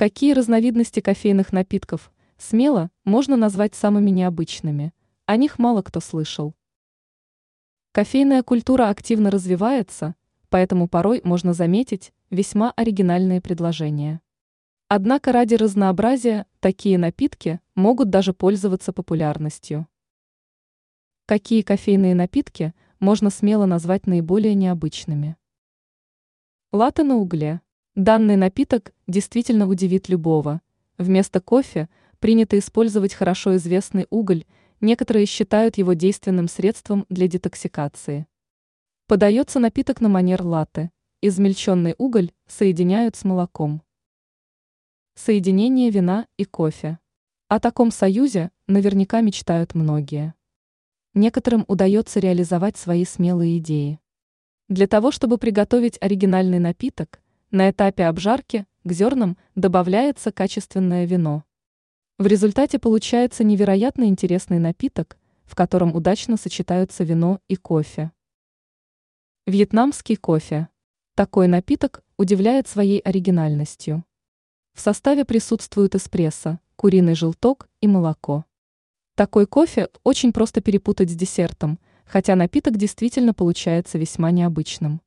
Какие разновидности кофейных напитков смело можно назвать самыми необычными? О них мало кто слышал. Кофейная культура активно развивается, поэтому порой можно заметить весьма оригинальные предложения. Однако ради разнообразия такие напитки могут даже пользоваться популярностью. Какие кофейные напитки можно смело назвать наиболее необычными? Латте на угле. Данный напиток действительно удивит любого. Вместо кофе принято использовать хорошо известный уголь, некоторые считают его действенным средством для детоксикации. Подается напиток на манер латте. Измельченный уголь соединяют с молоком. Соединение вина и кофе. О таком союзе наверняка мечтают многие. Некоторым удается реализовать свои смелые идеи. Для того, чтобы приготовить оригинальный напиток, на этапе обжарки к зернам добавляется качественное вино. В результате получается невероятно интересный напиток, в котором удачно сочетаются вино и кофе. Вьетнамский кофе. Такой напиток удивляет своей оригинальностью. В составе присутствуют эспрессо, куриный желток и молоко. Такой кофе очень просто перепутать с десертом, хотя напиток действительно получается весьма необычным.